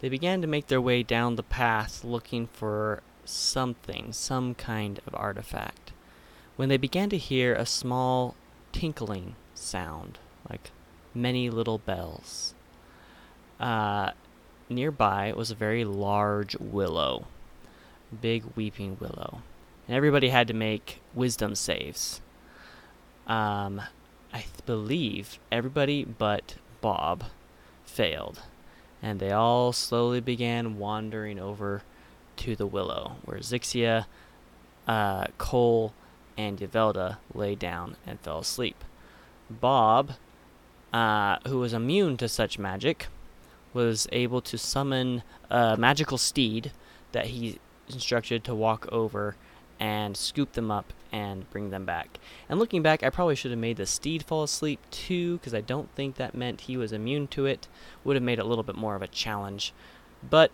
they began to make their way down the path looking for something, some kind of artifact, when they began to hear a small tinkling sound, like many little bells. Uh, nearby was a very large willow, big weeping willow, and everybody had to make wisdom saves. Um, I th- believe everybody but Bob failed, and they all slowly began wandering over to the willow, where Zixia, uh, Cole, and Yavelda lay down and fell asleep. Bob, uh, who was immune to such magic, was able to summon a magical steed that he instructed to walk over and scoop them up and bring them back. And looking back, I probably should have made the steed fall asleep too, because I don't think that meant he was immune to it. Would have made it a little bit more of a challenge. But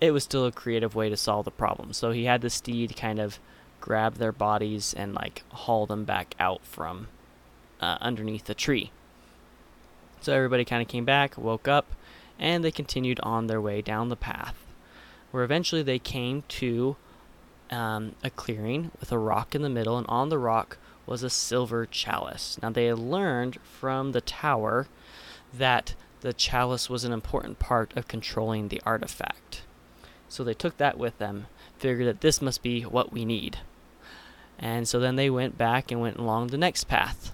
it was still a creative way to solve the problem. So he had the steed kind of grab their bodies and like haul them back out from uh, underneath the tree. So everybody kind of came back, woke up, and they continued on their way down the path, where eventually they came to um, a clearing with a rock in the middle, and on the rock was a silver chalice. Now, they had learned from the tower that the chalice was an important part of controlling the artifact. So they took that with them, figured that this must be what we need. And so then they went back and went along the next path.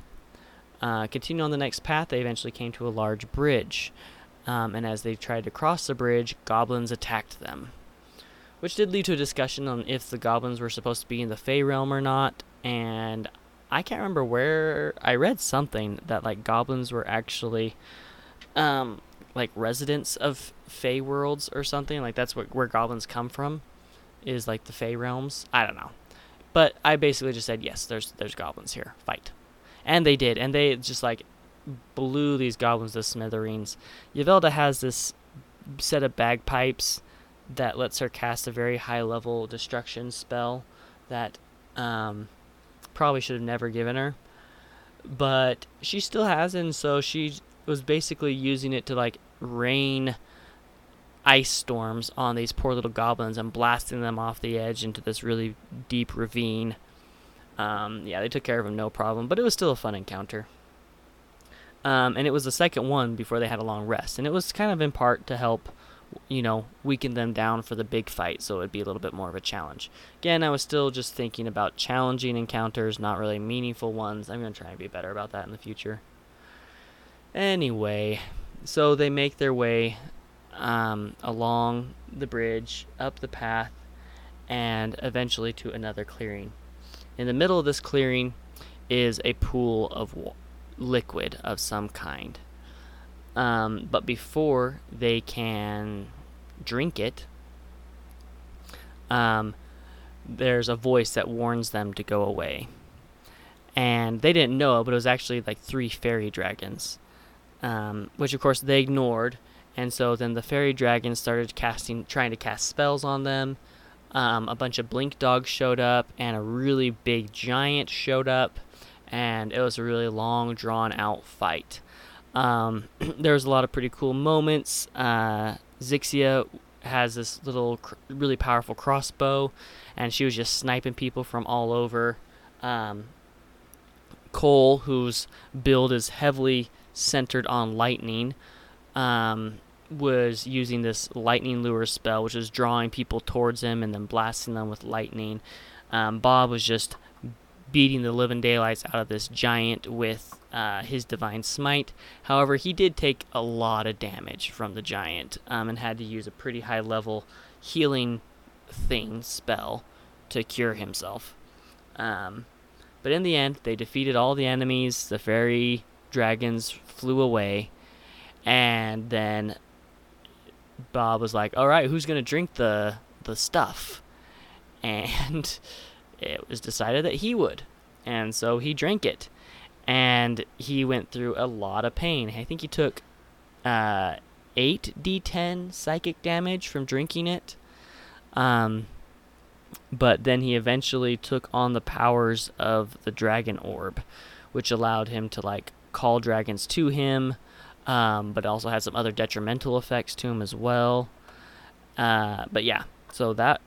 Uh, continuing on the next path, they eventually came to a large bridge. Um, and as they tried to cross the bridge, goblins attacked them which did lead to a discussion on if the goblins were supposed to be in the Fey realm or not. And I can't remember where I read something that like goblins were actually, um, like residents of Fey worlds or something. Like that's what where goblins come from, is like the Fey realms. I don't know, but I basically just said yes. There's there's goblins here. Fight, and they did, and they just like blew these goblins to smithereens. Yavelda has this set of bagpipes that lets her cast a very high level destruction spell that um, probably should have never given her. But she still has, and so she was basically using it to like rain ice storms on these poor little goblins and blasting them off the edge into this really deep ravine. Um, yeah, they took care of him no problem, but it was still a fun encounter. Um, and it was the second one before they had a long rest, and it was kind of in part to help you know, weaken them down for the big fight, so it would be a little bit more of a challenge. Again, I was still just thinking about challenging encounters, not really meaningful ones. I'm going to try and be better about that in the future. Anyway, so they make their way um, along the bridge, up the path, and eventually to another clearing. In the middle of this clearing is a pool of liquid of some kind. Um, but before they can drink it, um, there's a voice that warns them to go away. And they didn't know, it, but it was actually like three fairy dragons, um, which of course they ignored. And so then the fairy dragons started casting, trying to cast spells on them. Um, a bunch of blink dogs showed up, and a really big giant showed up, and it was a really long, drawn out fight. Um, there's a lot of pretty cool moments. Uh, Zixia has this little really powerful crossbow, and she was just sniping people from all over. Um, Cole, whose build is heavily centered on lightning, um, was using this lightning lure spell, which is drawing people towards him and then blasting them with lightning. Um, Bob was just beating the living daylights out of this giant with uh, his divine smite. However, he did take a lot of damage from the giant um, and had to use a pretty high level healing thing spell to cure himself. Um, but in the end, they defeated all the enemies. The fairy dragons flew away, and then Bob was like, "All right, who's gonna drink the the stuff?" And it was decided that he would. And so he drank it. And he went through a lot of pain. I think he took uh, 8d10 psychic damage from drinking it. Um, but then he eventually took on the powers of the dragon orb, which allowed him to like call dragons to him, um, but also had some other detrimental effects to him as well. Uh, but yeah, so that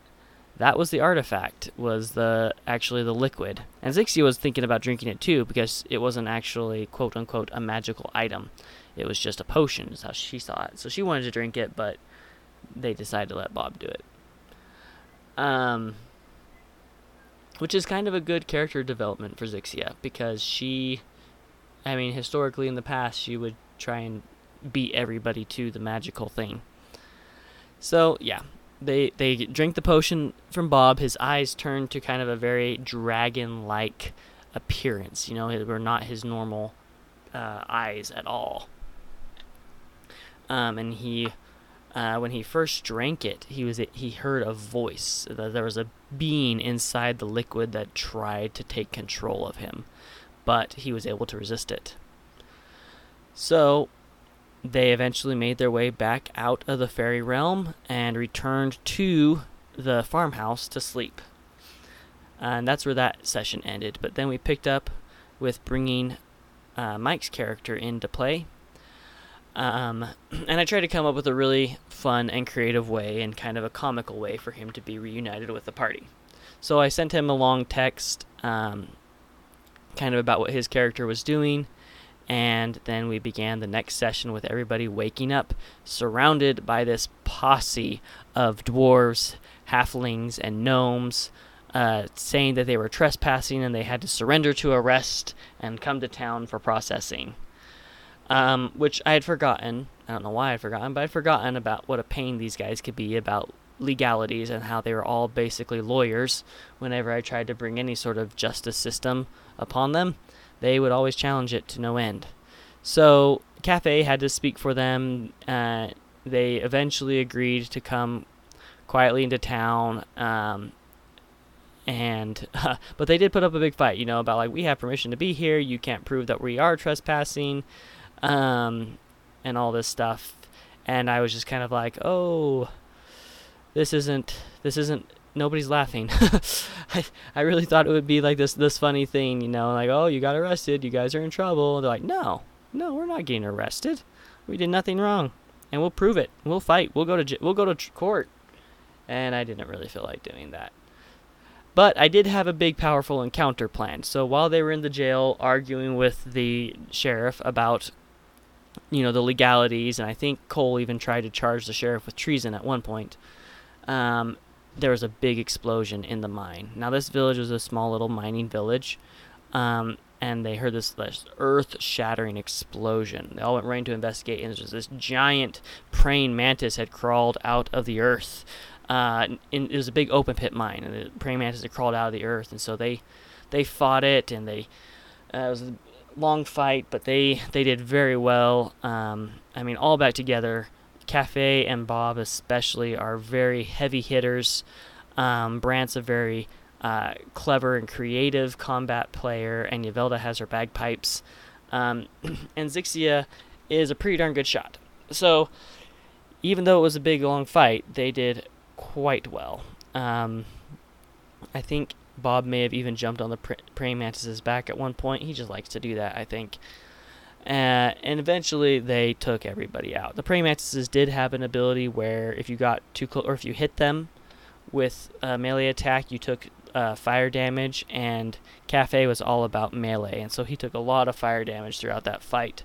that was the artifact was the actually the liquid. And zixia was thinking about drinking it too because it wasn't actually quote unquote a magical item. It was just a potion is how she saw it. So she wanted to drink it but they decided to let bob do it. Um which is kind of a good character development for zixia because she i mean historically in the past she would try and beat everybody to the magical thing. So yeah they they drink the potion from Bob. His eyes turn to kind of a very dragon-like appearance. You know, they were not his normal uh, eyes at all. Um, and he, uh, when he first drank it, he was he heard a voice. That There was a being inside the liquid that tried to take control of him, but he was able to resist it. So they eventually made their way back out of the fairy realm and returned to the farmhouse to sleep. And that's where that session ended. But then we picked up with bringing uh, Mike's character into play. Um, and I tried to come up with a really fun and creative way and kind of a comical way for him to be reunited with the party. So I sent him a long text, um, kind of about what his character was doing and then we began the next session with everybody waking up, surrounded by this posse of dwarves, halflings, and gnomes, uh, saying that they were trespassing and they had to surrender to arrest and come to town for processing. Um, which I had forgotten. I don't know why I'd forgotten, but I'd forgotten about what a pain these guys could be about legalities and how they were all basically lawyers whenever I tried to bring any sort of justice system upon them they would always challenge it to no end. So Cafe had to speak for them. Uh, they eventually agreed to come quietly into town. Um, and uh, but they did put up a big fight, you know, about like we have permission to be here. You can't prove that we are trespassing, um, and all this stuff. And I was just kind of like, oh, this isn't this isn't nobody's laughing. I, I really thought it would be like this this funny thing, you know, like oh you got arrested, you guys are in trouble. They're like no, no, we're not getting arrested. We did nothing wrong, and we'll prove it. We'll fight. We'll go to we'll go to court. And I didn't really feel like doing that. But I did have a big, powerful encounter planned. So while they were in the jail arguing with the sheriff about, you know, the legalities, and I think Cole even tried to charge the sheriff with treason at one point. Um, there was a big explosion in the mine. Now, this village was a small little mining village, um, and they heard this, this earth-shattering explosion. They all went running to investigate, and there was this giant praying mantis had crawled out of the earth. Uh, in, it was a big open pit mine, and the praying mantis had crawled out of the earth, and so they they fought it, and they uh, it was a long fight, but they they did very well. Um, I mean, all back together Cafe and Bob, especially, are very heavy hitters. Um, Brant's a very uh, clever and creative combat player, and Yavelda has her bagpipes. Um, and Zixia is a pretty darn good shot. So, even though it was a big, long fight, they did quite well. Um, I think Bob may have even jumped on the praying mantis's back at one point. He just likes to do that, I think. Uh, and eventually they took everybody out. The praying mantises did have an ability where if you got too close or if you hit them with a melee attack, you took uh, fire damage. And Cafe was all about melee, and so he took a lot of fire damage throughout that fight.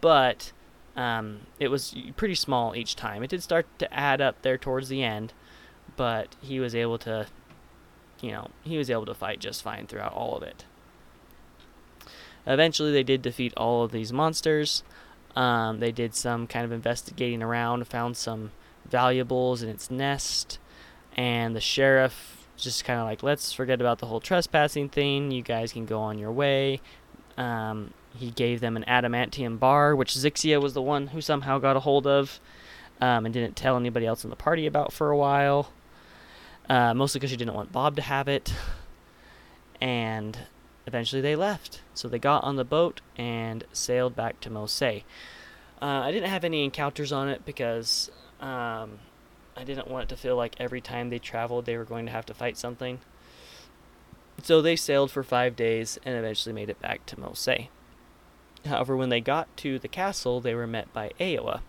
But um, it was pretty small each time. It did start to add up there towards the end, but he was able to, you know, he was able to fight just fine throughout all of it. Eventually, they did defeat all of these monsters. Um, they did some kind of investigating around, found some valuables in its nest, and the sheriff just kind of like, let's forget about the whole trespassing thing. You guys can go on your way. Um, he gave them an adamantium bar, which Zixia was the one who somehow got a hold of um, and didn't tell anybody else in the party about for a while. Uh, mostly because she didn't want Bob to have it. And eventually they left. So they got on the boat and sailed back to Mose. Uh, I didn't have any encounters on it because um, I didn't want it to feel like every time they traveled they were going to have to fight something. So they sailed for five days and eventually made it back to Mose. However, when they got to the castle, they were met by Aoa,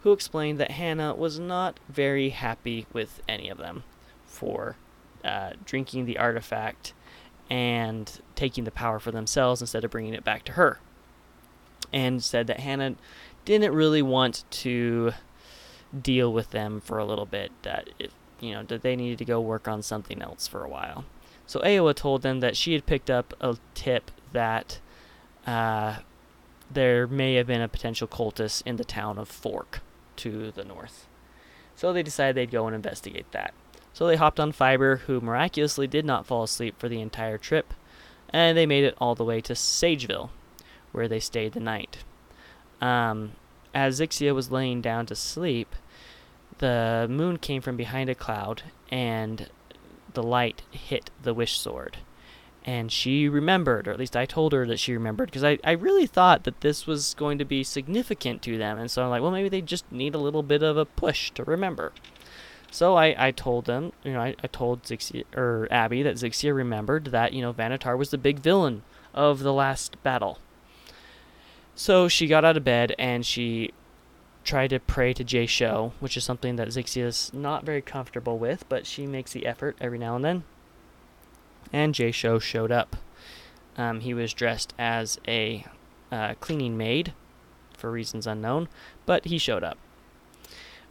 who explained that Hannah was not very happy with any of them for uh, drinking the artifact and taking the power for themselves instead of bringing it back to her. And said that Hannah didn't really want to deal with them for a little bit, that it, you know, that they needed to go work on something else for a while. So Aowa told them that she had picked up a tip that uh, there may have been a potential cultist in the town of Fork to the north. So they decided they'd go and investigate that. So they hopped on Fiber, who miraculously did not fall asleep for the entire trip, and they made it all the way to Sageville, where they stayed the night. Um, as Zixia was laying down to sleep, the moon came from behind a cloud, and the light hit the wish sword. And she remembered, or at least I told her that she remembered, because I, I really thought that this was going to be significant to them. And so I'm like, well, maybe they just need a little bit of a push to remember. So I, I told them, you know, I, I told Zixia, or Abby that Zixia remembered that, you know, Vanatar was the big villain of the last battle. So she got out of bed and she tried to pray to Jae-Sho, which is something that Zixia is not very comfortable with, but she makes the effort every now and then. And Jae-Sho showed up. Um, he was dressed as a uh, cleaning maid, for reasons unknown, but he showed up.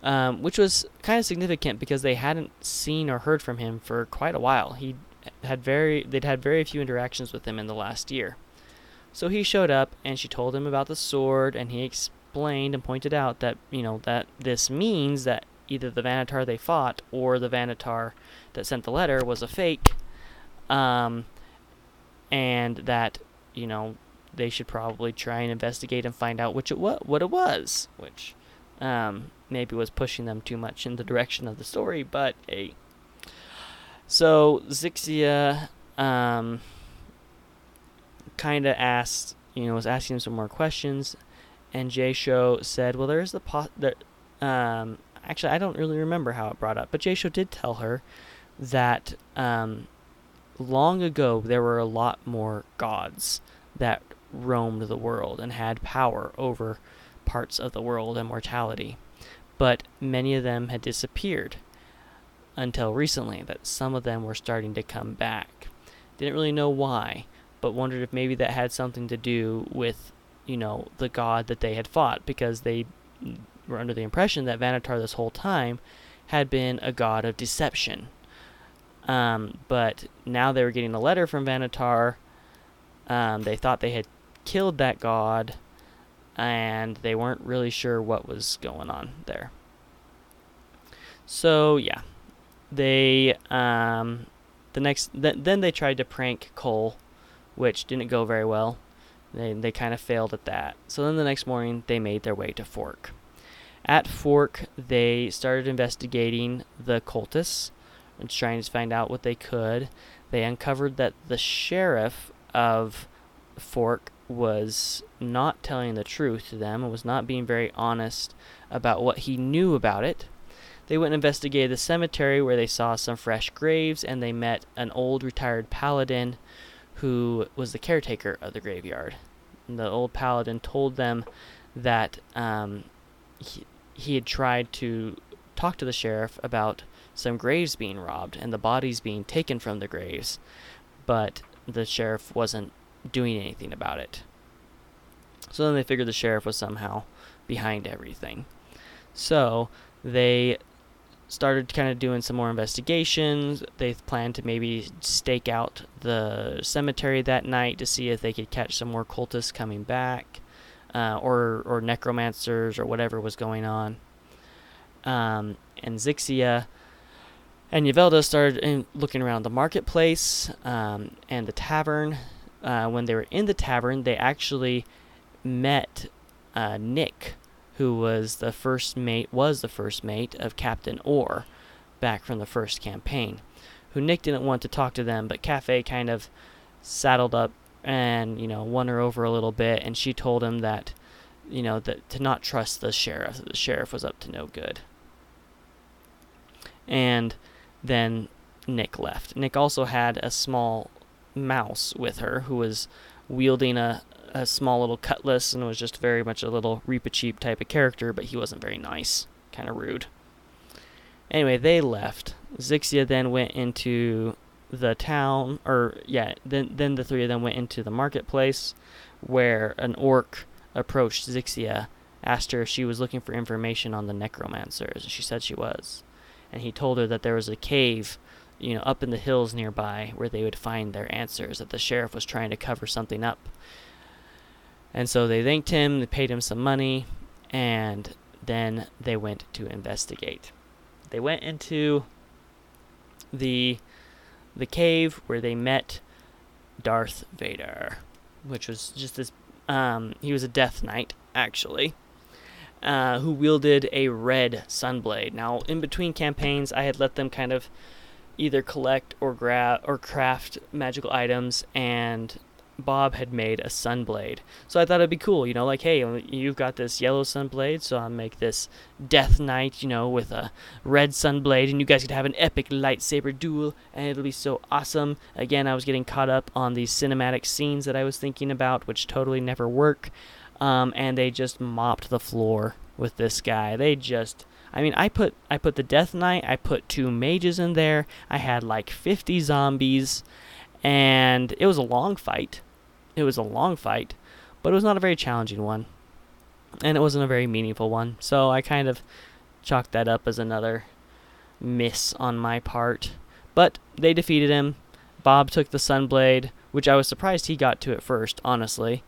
Um, which was kind of significant because they hadn't seen or heard from him for quite a while. He had very they'd had very few interactions with him in the last year. So he showed up and she told him about the sword and he explained and pointed out that, you know, that this means that either the Vanatar they fought or the Vanatar that sent the letter was a fake. Um, and that, you know, they should probably try and investigate and find out which it what what it was, which um, maybe was pushing them too much in the direction of the story, but a so Zixia um, kind of asked, you know, was asking him some more questions, and Jae-Sho said, "Well, there's the pot that." Um, actually, I don't really remember how it brought up, but Jae-Sho did tell her that um, long ago there were a lot more gods that roamed the world and had power over parts of the world and mortality, but many of them had disappeared until recently. That some of them were starting to come back. Didn't really know why but wondered if maybe that had something to do with, you know, the god that they had fought, because they were under the impression that Vanatar this whole time had been a god of deception. Um, but now they were getting a letter from Vanatar. Um, they thought they had killed that god, and they weren't really sure what was going on there. So yeah, they um, the next th- then they tried to prank Cole which didn't go very well. They, they kind of failed at that. So then the next morning, they made their way to Fork. At Fork, they started investigating the cultists and trying to find out what they could. They uncovered that the sheriff of Fork was not telling the truth to them and was not being very honest about what he knew about it. They went and investigated the cemetery where they saw some fresh graves and they met an old retired paladin who was the caretaker of the graveyard. And the old paladin told them that um, he, he had tried to talk to the sheriff about some graves being robbed and the bodies being taken from the graves, but the sheriff wasn't doing anything about it. So then they figured the sheriff was somehow behind everything. So they started kind of doing some more investigations. They planned to maybe stake out the cemetery that night to see if they could catch some more cultists coming back, uh, or or necromancers or whatever was going on. Um, and Zixia and Yavelda started in, looking around the marketplace um, and the tavern. Uh, when they were in the tavern, they actually met uh, Nick, who was the first mate was the first mate of Captain Orr back from the first campaign, who Nick didn't want to talk to them, but Cafe kind of saddled up and, you know, won her over a little bit and she told him that you know, that to not trust the sheriff, the sheriff was up to no good. And then Nick left. Nick also had a small mouse with her who was wielding a a small little cutlass and was just very much a little Reepicheep type of character, but he wasn't very nice. Kind of rude. Anyway, they left. Zixia then went into the town, or yeah, then then the three of them went into the marketplace, where an orc approached Zixia, asked her if she was looking for information on the necromancers, and she said she was, and he told her that there was a cave, you know, up in the hills nearby where they would find their answers. That the sheriff was trying to cover something up, and so they thanked him, they paid him some money, and then they went to investigate. They went into the the cave where they met Darth Vader, which was just this. Um, he was a Death Knight, actually, uh, who wielded a red sunblade. Now, in between campaigns, I had let them kind of either collect or grab or craft magical items, and Bob had made a sunblade. So I thought it'd be cool, you know, like, hey, you've got this yellow sunblade, so I'll make this Death Knight, you know, with a red sunblade, and you guys could have an epic lightsaber duel, and it'll be so awesome. Again, I was getting caught up on these cinematic scenes that I was thinking about, which totally never work. Um, and they just mopped the floor with this guy. They just. I mean, I put I put the Death Knight, I put two mages in there. I had like 50 zombies, and it was a long fight. It was a long fight, but it was not a very challenging one. And it wasn't a very meaningful one. So I kind of chalked that up as another miss on my part. But they defeated him. Bob took the Sunblade, which I was surprised he got to it first, honestly.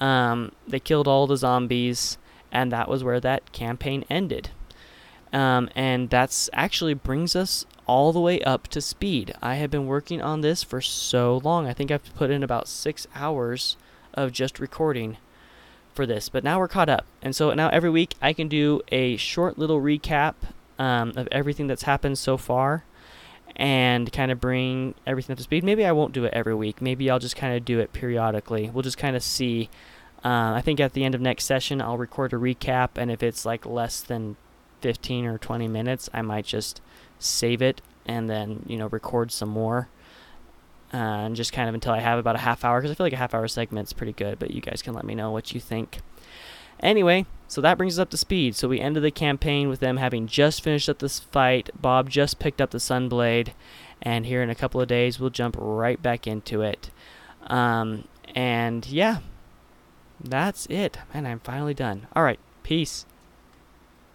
Um, they killed all the zombies, and that was where that campaign ended. Um, and that's actually brings us all the way up to speed. I have been working on this for so long. I think I've put in about six hours of just recording for this, but now we're caught up. And so now every week I can do a short little recap um, of everything that's happened so far and kind of bring everything up to speed. Maybe I won't do it every week. Maybe I'll just kind of do it periodically. We'll just kind of see. Uh, I think at the end of next session, I'll record a recap, and if it's like less than 15 or 20 minutes, I might just save it, and then you know record some more. Uh, and just kind of until I have about a half hour, because I feel like a half hour segment's pretty good. But you guys can let me know what you think. Anyway, so that brings us up to speed. So we ended the campaign with them having just finished up this fight. Bob just picked up the Sunblade, and here in a couple of days we'll jump right back into it. Um, and yeah, that's it. Man, I'm finally done. All right, peace.